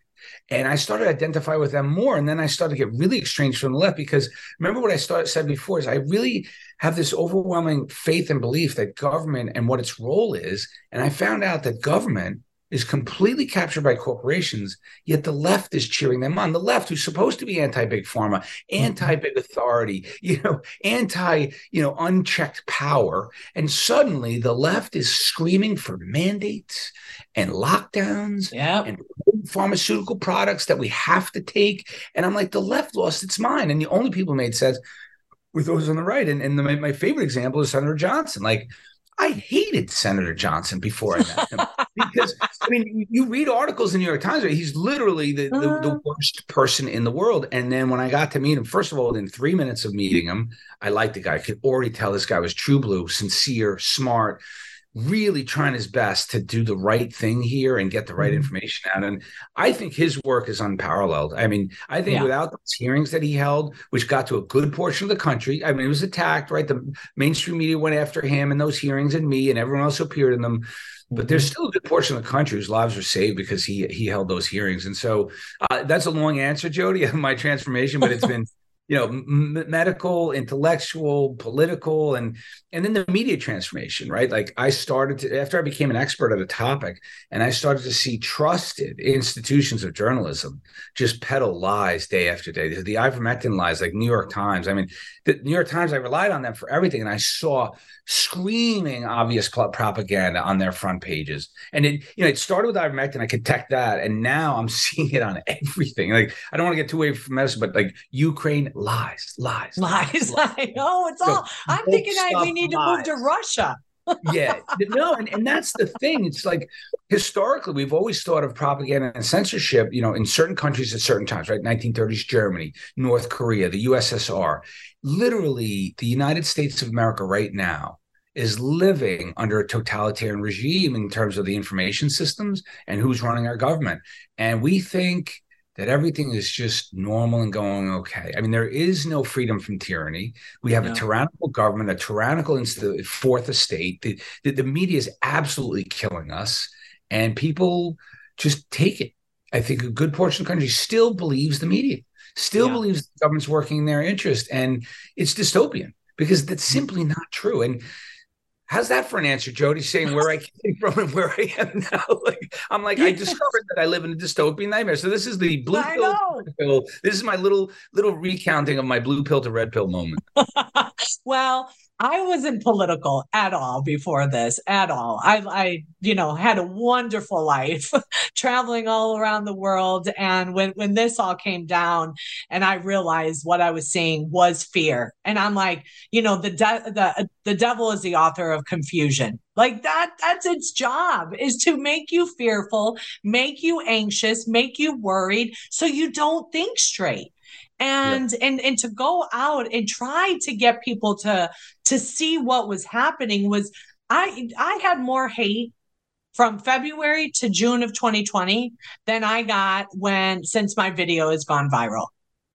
S3: And I started to identify with them more. And then I started to get really estranged from the left because remember what I started, said before is I really have this overwhelming faith and belief that government and what its role is. And I found out that government is completely captured by corporations, yet the left is cheering them on. The left, who's supposed to be anti-big pharma, mm-hmm. anti-big authority, <laughs> you know, anti, you know, unchecked power, and suddenly the left is screaming for mandates and lockdowns
S2: yep.
S3: and pharmaceutical products that we have to take. And I'm like, the left lost its mind, and the only people made sense with those on the right. And and the, my favorite example is Senator Johnson, like I hated Senator Johnson before I met him <laughs> because I mean, you read articles in the New York Times, he's literally the, the, the, uh-huh. worst person in the world. And then when I got to meet him, first of all, in three minutes of meeting him, I liked the guy. I could already tell this guy was true blue, sincere, smart, really trying his best to do the right thing here and get the right mm-hmm. information out. And I think his work is unparalleled. I mean, I think yeah. without those hearings that he held, which got to a good portion of the country, I mean, it was attacked, right? The mainstream media went after him and those hearings and me and everyone else who appeared in them. But there's mm-hmm. still a good portion of the country whose lives were saved because he he held those hearings. And so uh, that's a long answer, Jodi, <laughs> my transformation, but it's been you know m- medical intellectual political and and then the media transformation right? Like i started to after i became an expert at a topic and i started to see trusted institutions of journalism just peddle lies day after day. The ivermectin lies like new york times. I mean the new york times i relied on them for everything and i saw screaming obvious propaganda on their front pages. And it you know it started with ivermectin i could detect that and now i'm <laughs> seeing it on everything. Like i don't want to get too away from medicine but like ukraine lies, lies, <laughs>
S2: lies. lies. I know it's all. I'm thinking I, we need lies. to move to Russia.
S3: yeah, no, and, and that's the thing. It's like historically, we've always thought of propaganda and censorship, you know, in certain countries at certain times, right? 1930s Germany, North Korea, the USSR. Literally, the United States of America right now is living under a totalitarian regime in terms of the information systems and who's running our government. And we think that everything is just normal and going okay. I mean, there is no freedom from tyranny. We have no. a tyrannical government, a tyrannical inst- fourth estate. The, the, the media is absolutely killing us, and people just take it. I think a good portion of the country still believes the media, still yeah. believes the government's working in their interest, and it's dystopian because that's mm. simply not true. And How's that for an answer, Jodi? Saying where I came <laughs> from and where I am now. <laughs> like, I'm like, I discovered that I live in a dystopian nightmare. So this is the blue pill, pill. This is my little little recounting of my blue pill to red pill moment. <laughs>
S2: well, I wasn't political at all before this, at all. I, I, you know, had a wonderful life, traveling all around the world. And when when this all came down, and I realized what I was seeing was fear, and I'm like, you know, the de- the the devil is the author of confusion. Like that, that's its job is to make you fearful, make you anxious, make you worried, so you don't think straight and yeah. and and to go out and try to get people to to see what was happening was i i had more hate from February to June of 2020 than I got when since my video has gone viral.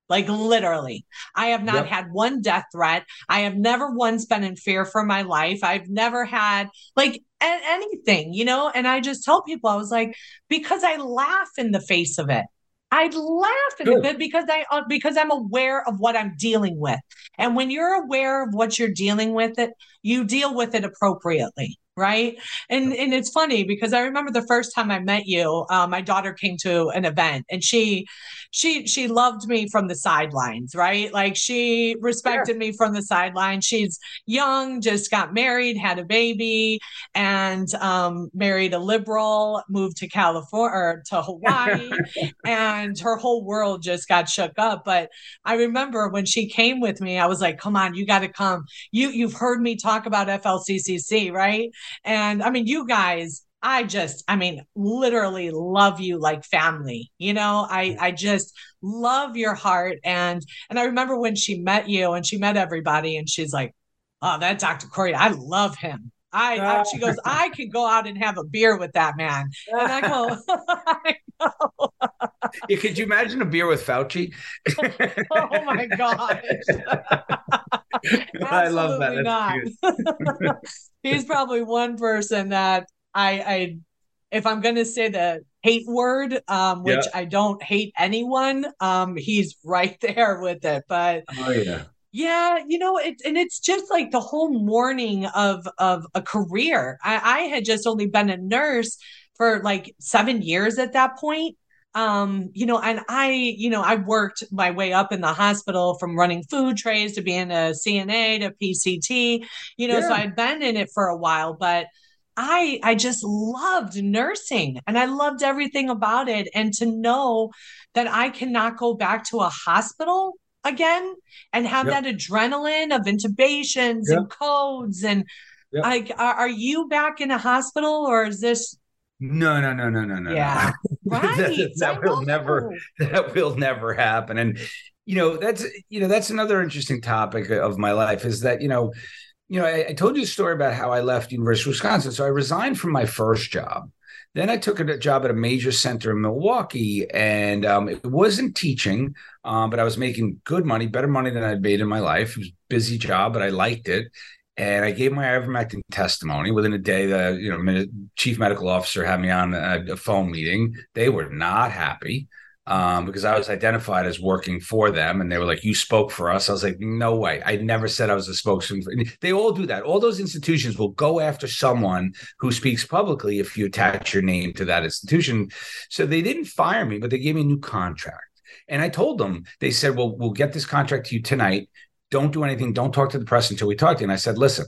S2: Like literally, I have not yep. had one death threat. I have never once been in fear for my life. I've never had like a- anything, you know? And I just tell people, I was like, because I laugh in the face of it. I'd laugh at it because I uh, because I'm aware of what I'm dealing with. And when you're aware of what you're dealing with it, you deal with it appropriately right? And and it's funny because i remember the first time i met you uh, my daughter came to an event and she she she loved me from the sidelines right? Like she respected sure. me from the sidelines. She's young just got married had a baby and um, married a liberal moved to california or to hawaii <laughs> and her whole world just got shook up. But i remember when she came with me i was like come on you got to come. You you've heard me talk about flccc right? And I mean, you guys, I just, I mean, literally love you like family. You know, I I just love your heart. And and I remember when she met you and she met everybody, and she's like, "Oh, that Dr. Kory, I love him." I, I she ah. goes, I could go out and have a beer with that man. And I go, <laughs> <laughs> I
S3: know. yeah, could you imagine a beer with Fauci? <laughs>
S2: oh my gosh. I love that. He's probably one person that I I if I'm gonna say the hate word, um, which yeah. I don't hate anyone, um, he's <laughs> right there with it. But
S3: oh yeah.
S2: Yeah, you know, it and it's just like the whole morning of of a career. I, I had just only been a nurse for like seven years at that point um you know and i you know i worked my way up in the hospital from running food trays to being a cna to pct you know yeah. so i'd been in it for a while but i i just loved nursing and i loved everything about it and to know that i cannot go back to a hospital again and have yep. that adrenaline of intubations yep. and codes and yep. like are, are you back in a hospital or is this
S3: no, no, no, no, no, no.
S2: Yeah, <laughs>
S3: no.
S2: right.
S3: that, that will never. Oh. That will never happen. And you know, that's you know, that's another interesting topic of my life is that you know, you know, I, I told you a story about how I left University of Wisconsin. So I resigned from my first job. Then I took a job at a major center in Milwaukee, and um, it wasn't teaching, um, but I was making good money, better money than I'd made in my life. It was a busy job, but I liked it. And I gave my ivermectin testimony. Within a day, the you know chief medical officer had me on a, a phone meeting. They were not happy. Um, because I was identified as working for them, and they were like, "You spoke for us." I was like, "No way! I never said I was a spokesman." For... They all do that. All those institutions will go after someone who speaks publicly if you attach your name to that institution. So they didn't fire me, but they gave me a new contract. And I told them, they said, "Well, we'll get this contract to you tonight. Don't do anything. Don't talk to the press until we talk to you." And I said, "Listen."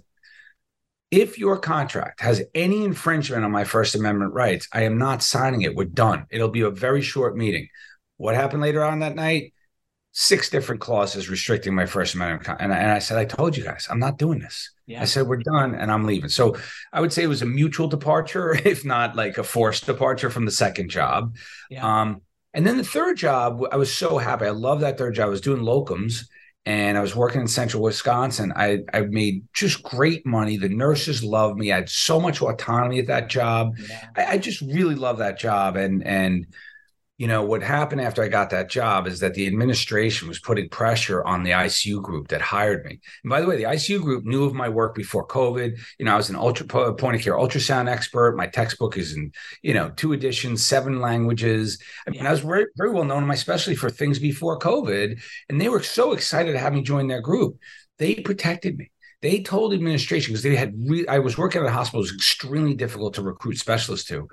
S3: If your contract has any infringement on my First Amendment rights, I am not signing it. We're done. It'll be a very short meeting. What happened later on that night? Six different clauses restricting my First Amendment. Con- and, I, and I said, I told you guys, I'm not doing this. Yeah. I said, we're done and I'm leaving. So I would say it was a mutual departure, <laughs> if not like a forced departure from the second job. Yeah. Um, and then the third job, I was so happy. I love that third job. I was doing locums and I was working in central Wisconsin. I, I made just great money. The nurses loved me. I had so much autonomy at that job. Yeah. I, I, just really love that job. And and you know, what happened after I got that job is that the administration was putting pressure on the ICU group that hired me. And by the way, the ICU group knew of my work before COVID. You know, I was an ultra point of care ultrasound expert. My textbook is in, you know, two editions, seven languages. I mean, I was very, very well known in my specialty for things before COVID. And they were so excited to have me join their group. They protected me they told administration because they had re- I was working at a hospital. It was extremely difficult to recruit specialists to.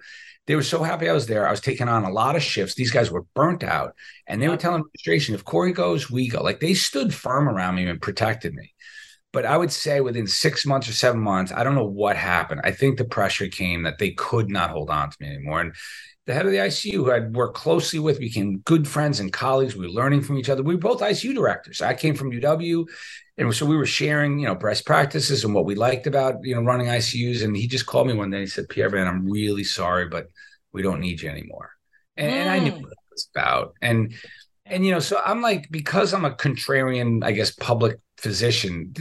S3: They were so happy I was there. I was taking on a lot of shifts. These guys were burnt out, and they were telling administration, "If Kory goes, we go." Like they stood firm around me and protected me. But I would say within six months or seven months, I don't know what happened. I think the pressure came that they could not hold on to me anymore. And the head of the ICU, who I'd worked closely with, became good friends and colleagues. We were learning from each other. We were both ICU directors. I came from UW, and so we were sharing, you know, best practices and what we liked about, you know, running ICUs. And he just called me one day. He said, "Pierre Van, I'm really sorry, but we don't need you anymore. And, mm. and I knew mm. what it was about. And and you know, so I'm like, because I'm a contrarian, I guess, public physician,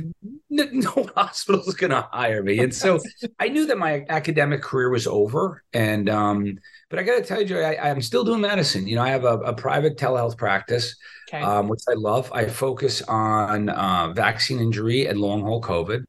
S3: no <laughs> hospital is going to hire me. And so <laughs> I knew that my academic career was over. And um, but I got to tell you, I, am still doing medicine. You know, I have a, a private telehealth practice, okay. um, which I love. I focus on uh, vaccine injury and long haul COVID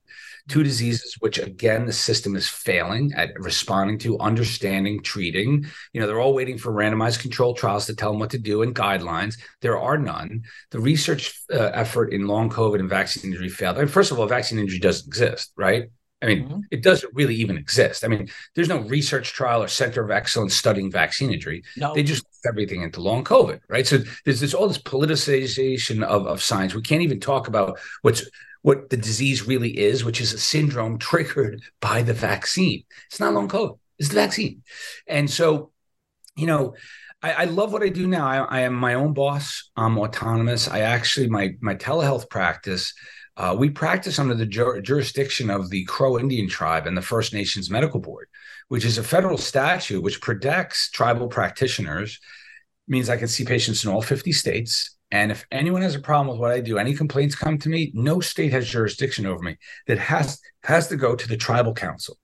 S3: two diseases which again the system is failing at responding to understanding treating you know they're all waiting for randomized controlled trials to tell them what to do and guidelines there are none the research uh, effort in long covid and vaccine injury failed I mean, first of all vaccine injury doesn't exist right I mean, mm-hmm. it doesn't really even exist. I mean, there's no research trial or center of excellence studying vaccine injury. No. They just everything into long COVID, right? So there's, there's all this politicization of, of science. We can't even talk about what's what the disease really is, which is a syndrome triggered by the vaccine. It's not long COVID, it's the vaccine. And so, you know, I, I love what I do now. I, I, am my own boss. I'm autonomous. I actually, my, my telehealth practice, uh, we practice under the jur- jurisdiction of the Crow Indian tribe and the First Nations Medical Board, which is a federal statute which protects tribal practitioners, means I can see patients in all 50 states and if anyone has a problem with what I do, any complaints come to me, no state has jurisdiction over me. That has has to go to the tribal council,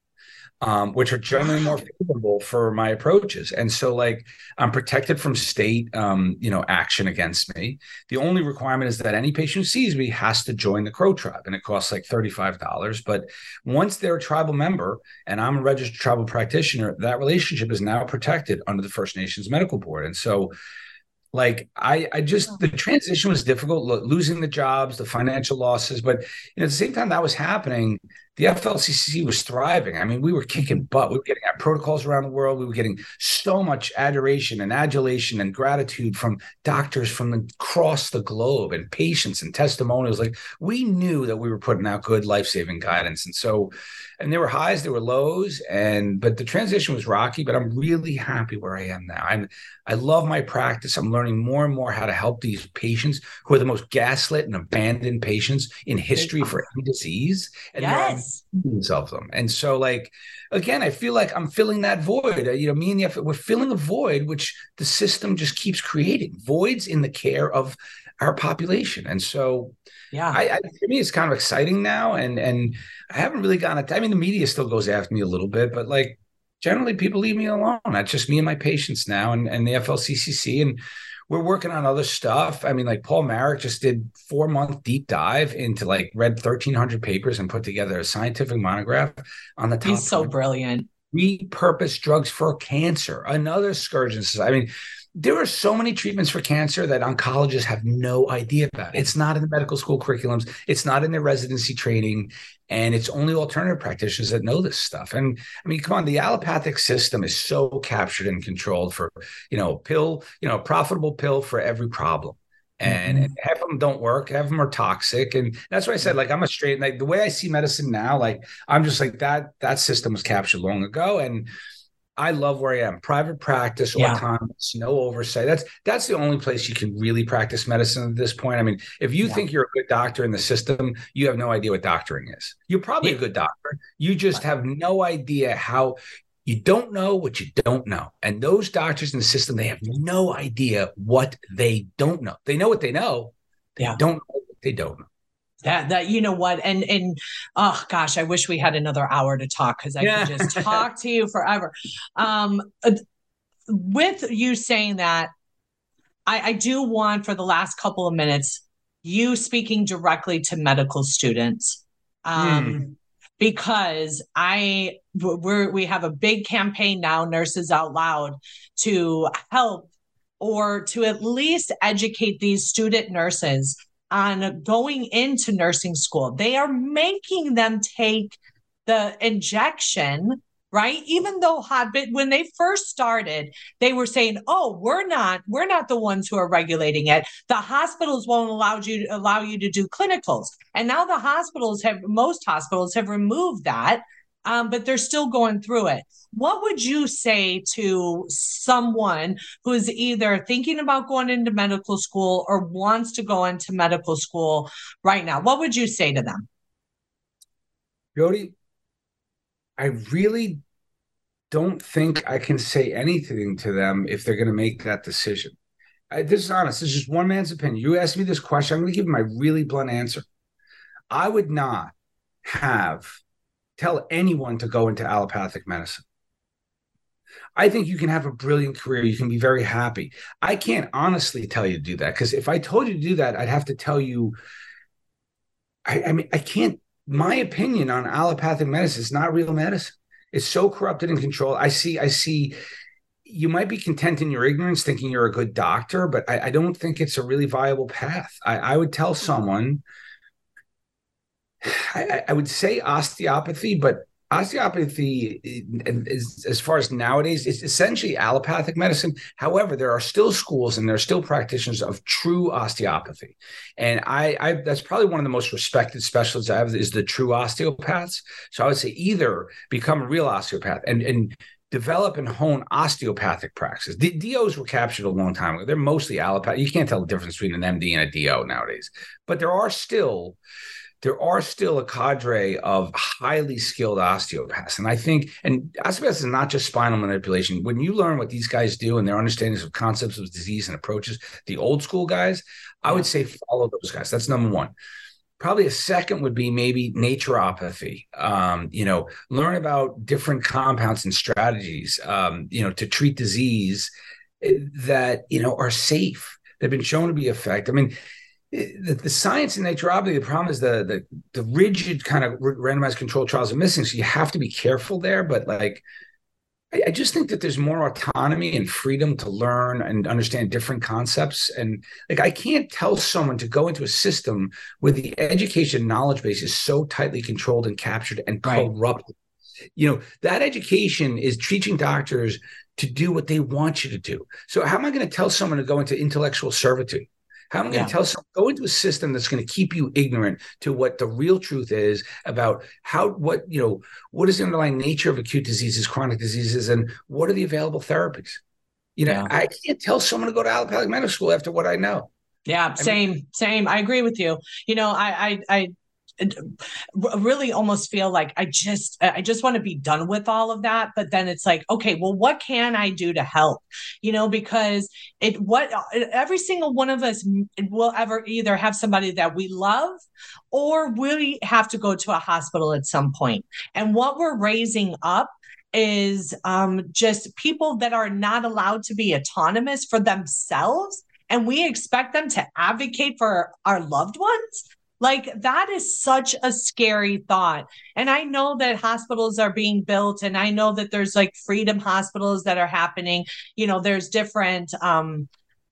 S3: um, which are generally more favorable for my approaches. And so, like, I'm protected from state, um, you know, action against me. The only requirement is that any patient who sees me has to join the Crow tribe, and it costs like thirty five dollars. But once they're a tribal member and I'm a registered tribal practitioner, that relationship is now protected under the First Nations Medical Board. And so like I, I just the transition was difficult, losing the jobs, the financial losses, but you know, at the same time that was happening, the FLCCC was thriving. I mean, we were kicking mm-hmm. butt. We were getting our protocols around the world. We were getting so much adoration and adulation and gratitude from doctors from across the globe and patients and testimonials. Like we knew that we were putting out good life saving guidance, and so, and there were highs, there were lows, and but the transition was rocky. But I'm really happy where I am now. I'm I love my practice. I'm learning more and more how to help these patients who are the most gaslit and abandoned patients in history for any disease. And
S2: yes
S3: of them. And so, like, again, I feel like I'm filling that void. Uh, you know, me and the F, we're filling a void which the system just keeps creating voids in the care of our population. And so, yeah, I, I for me, it's kind of exciting now. And and I haven't really gotten it. I mean, the media still goes after me a little bit, but like generally, people leave me alone. That's just me and my patients now, and and the FLCCC and we're working on other stuff. I mean, like Paul Marik just did four month deep dive into like read 1300 papers and put together a scientific monograph on the top.
S2: He's so brilliant.
S3: Repurpose drugs for cancer, another scourge. I mean, there are so many treatments for cancer that oncologists have no idea about. It's not in the medical school curriculums, it's not in their residency training, and it's only alternative practitioners that know this stuff. And I mean, come on, the allopathic system is so captured and controlled for, you know, pill, you know, profitable pill for every problem. And, mm-hmm. and half of them don't work, half of them are toxic. And that's why I said, like, I'm a straight, like the way I see medicine now, like I'm just like that, that system was captured long ago. And I love where I am. Private practice, yeah. autonomous, no oversight. That's that's the only place you can really practice medicine at this point. I mean, if you yeah. think you're a good doctor in the system, you have no idea what doctoring is. You're probably yeah. a good doctor. You just have no idea how you don't know what you don't know. And those doctors in the system, they have no idea what they don't know. They know what they know. They don't know what they don't know
S2: that that you know what and and oh gosh i wish we had another hour to talk because i yeah. could just <laughs> talk to you forever um uh, with you saying that i i do want for the last couple of minutes you speaking directly to medical students um mm. because i we're we have a big campaign now nurses out loud to help or to at least educate these student nurses on going into nursing school. They are making them take the injection right? Even though habit when they first started they were saying oh we're not we're not the ones who are regulating it. The hospitals won't allow you allow you to do clinicals. And now the hospitals have most hospitals have removed that um, but they're still going through it. What would you say to someone who's either thinking about going into medical school or wants to go into medical school right now? What would you say to them?
S3: Jodi, I really don't think I can say anything to them if they're going to make that decision. I, this is honest. This is just one man's opinion. You asked me this question. I'm going to give my really blunt answer. I would not have tell anyone to go into allopathic medicine. I think you can have a brilliant career. You can be very happy. I can't honestly tell you to do that because if I told you to do that, I'd have to tell you. I, I mean, I can't. My opinion on allopathic medicine is not real medicine. It's so corrupted and controlled. I see. I see. You might be content in your ignorance, thinking you're a good doctor, but I, I don't think it's a really viable path. I, I would tell someone I, I would say osteopathy, but osteopathy is, as far as nowadays is essentially allopathic medicine however there are still schools and there are still practitioners of true osteopathy and I, I, that's probably one of the most respected specialists i have is the true osteopaths so i would say either become a real osteopath and and develop and hone osteopathic practices. The DOs were captured a long time ago. They're mostly allopathic. You can't tell the difference between an MD and a DO nowadays, but there are still there are still a cadre of highly skilled osteopaths. And I think, and osteopaths is not just spinal manipulation. When you learn what these guys do and their understandings of concepts of disease and approaches, the old school guys, I would say follow those guys. That's number one. Probably a second would be maybe naturopathy. Um, you know, learn about different compounds and strategies, um, you know, to treat disease eh, that, you know, are safe. They've been shown to be effective. I mean, the, the science in naturopathy, the problem is the, the the rigid kind of randomized controlled trials are missing. So you have to be careful there. But like, I, I, just think that there's more autonomy and freedom to learn and understand different concepts. And like, I can't tell someone to go into a system where the education knowledge base is so tightly controlled and captured and right. corrupted. You know, that education is teaching doctors to do what they want you to do. So how am I going to tell someone to go into intellectual servitude? How am I going to tell someone go into a system that's going to keep you ignorant to what the real truth is about how what you know what is the underlying nature of acute diseases, chronic diseases, and what are the available therapies? You know, yeah. I can't tell someone to go to allopathic medical school after what I know.
S2: Yeah, same, I mean, same. I agree with you. You know, I, I, I really almost feel like I just I just want to be done with all of that but then it's like okay well what can I do to help? You know because it what every single one of us will ever either have somebody that we love or we have to go to a hospital at some point. And what we're raising up is um, just people that are not allowed to be autonomous for themselves and we expect them to advocate for our loved ones Like that is such a scary thought. And I know that hospitals are being built and I know that there's like freedom hospitals that are happening. You know, there's different um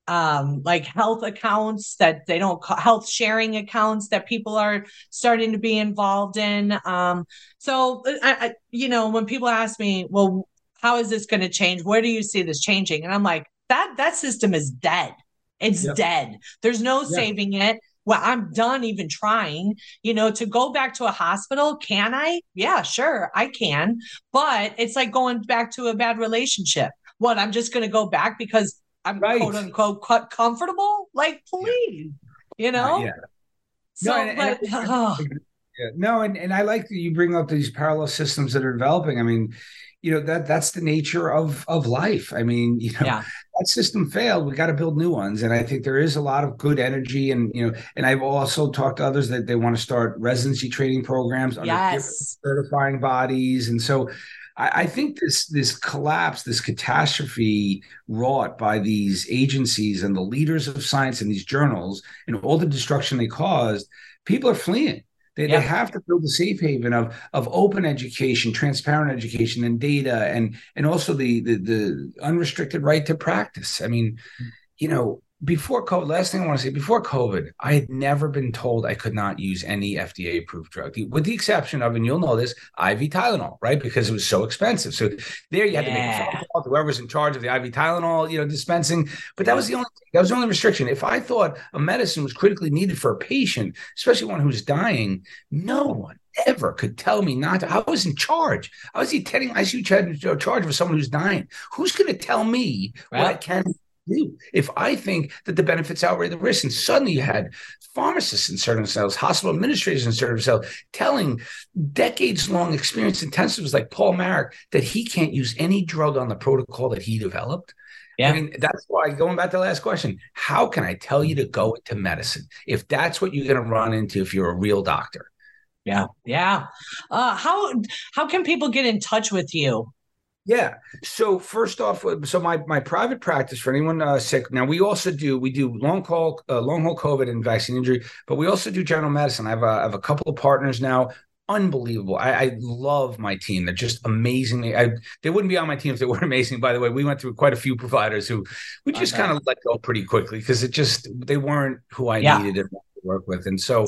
S2: um like health accounts that they don't call health sharing accounts that people are starting to be involved in. Um so I, I you know, when people ask me, well, how is this going to change? Where do you see this changing? And I'm like, that that system is dead. It's yep. dead. There's no saving it well, I'm done even trying, you know, to go back to a hospital. Can I? Yeah, sure, I can. But it's like going back to a bad relationship. What? I'm just going to go back because I'm right. quote unquote comfortable? Like, please, yeah. you know? Uh, yeah. So, no, and, but,
S3: and, <sighs> oh. yeah. no, and, and I like that you bring up these parallel systems that are developing. I mean, you know that that's the nature of of life i mean you know yeah. That system failed we got to build new ones. And i think there is a lot of good energy and you know and i've also talked to others that they want to start residency training programs under yes. certifying bodies. And so I, I think this this collapse this catastrophe wrought by these agencies and the leaders of science and these journals and all the destruction they caused people are fleeing they, they have to build a safe haven of of open education, transparent education, and data, and and also the the, the unrestricted right to practice. I mean, hmm. you know, before COVID, last thing I want to say, before COVID, I had never been told I could not use any FDA approved drug, with the exception of, and you'll know this, IV Tylenol, right? Because it was so expensive. So there you had yeah. to make a phone call to whoever's in charge of the IV Tylenol, you know, dispensing. But that was the only that was the only restriction. If I thought a medicine was critically needed for a patient, especially one who's dying, no one ever could tell me not to. I was in charge. I was the attending ICU uh, charge of someone who's dying. Who's going to tell me right. what I can do if I think that the benefits outweigh the risks. And suddenly you had pharmacists insert themselves, hospital administrators insert themselves, telling decades long experienced intensivists like Paul Marik that he can't use any drug on the protocol that he developed. Yeah. I mean, that's why going back to the last question, how can I tell you to go into medicine if that's what you're going to run into if you're a real doctor?
S2: Yeah. Yeah. Uh, how how can people get in touch with you?
S3: Yeah. So first off, uh, so my my private practice for anyone uh, sick. Now we also do we do long haul uh, long haul COVID and vaccine injury, but we also do general medicine. I have a, I have a couple of partners now. Unbelievable. I, I love my team. They're just amazing. I, they wouldn't be on my team if they <laughs> weren't amazing. By the way, we went through quite a few providers who we just okay. kind of let go pretty quickly because it just they weren't who I yeah. needed work with. And so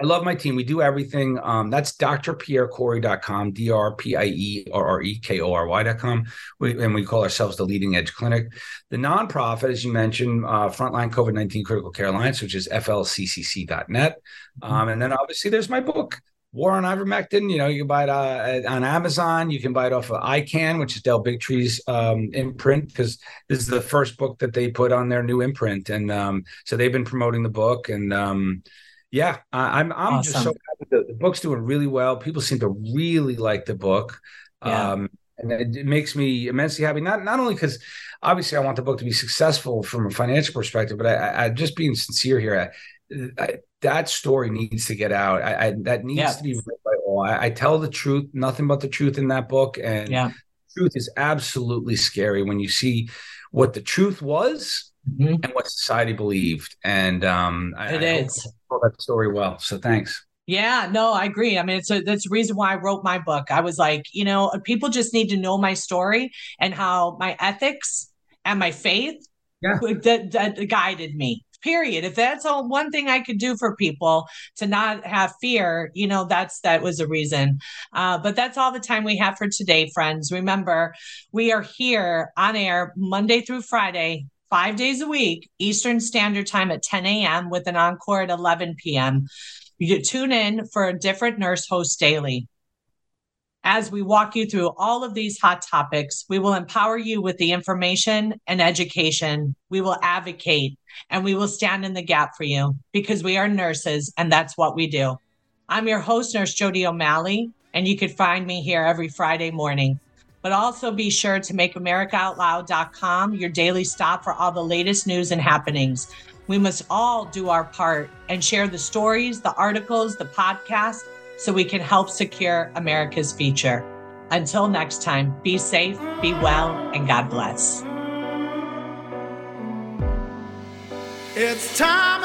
S3: I love my team. We do everything. Um, that's drpierrekory.com, D-R-P-I-E-R-R-E-K-O-R-Y.com. We, and we call ourselves the leading edge clinic. The nonprofit, as you mentioned, uh, Frontline COVID-19 Critical Care Alliance, which is flccc.net. Mm-hmm. Um, and then obviously there's my book, War on Ivermectin. You know, you can buy it uh, on Amazon. You can buy it off of ICAN, which is Del Bigtree's um, imprint, because this is the first book that they put on their new imprint, and um, so they've been promoting the book. And um, yeah, I, am I'm, I'm awesome. just so happy. The, the, book's doing really well. People seem to really like the book. Yeah. Um, and it, it makes me immensely happy. Not not only because obviously I want the book to be successful from a financial perspective, but I, I, I just being sincere here. I, I, that story needs to get out. I, I that needs yeah. to be read by all. I, I, tell the truth, nothing but the truth in that book, and yeah. truth is absolutely scary when you see what the truth was mm-hmm. and what society believed. And um,
S2: it I, is.
S3: I that story well. So thanks.
S2: Yeah, no, I agree. I mean, it's a, that's the reason why I wrote my book. I was like, you know, people just need to know my story and how my ethics and my faith yeah. that, that guided me period. If that's all one thing i could do for people to not have fear you know that's that was a reason. Uh, but that's all the time we have for today friends. Remember we are here on air monday through friday five days a week eastern standard time at 10 a.m with an encore at 11 p.m you tune in for a different nurse host daily as we walk you through all of these hot topics, we will empower you with the information and education. We will advocate and we will stand in the gap for you because we are nurses and that's what we do. I'm your host, Nurse Jodi O'Malley, and you can find me here every Friday morning. But also be sure to make AmericaOutloud.com your daily stop for all the latest news and happenings. We must all do our part and share the stories, the articles, the podcast so we can help secure America's future. Until next time, be safe, be well, and God bless.
S1: It's time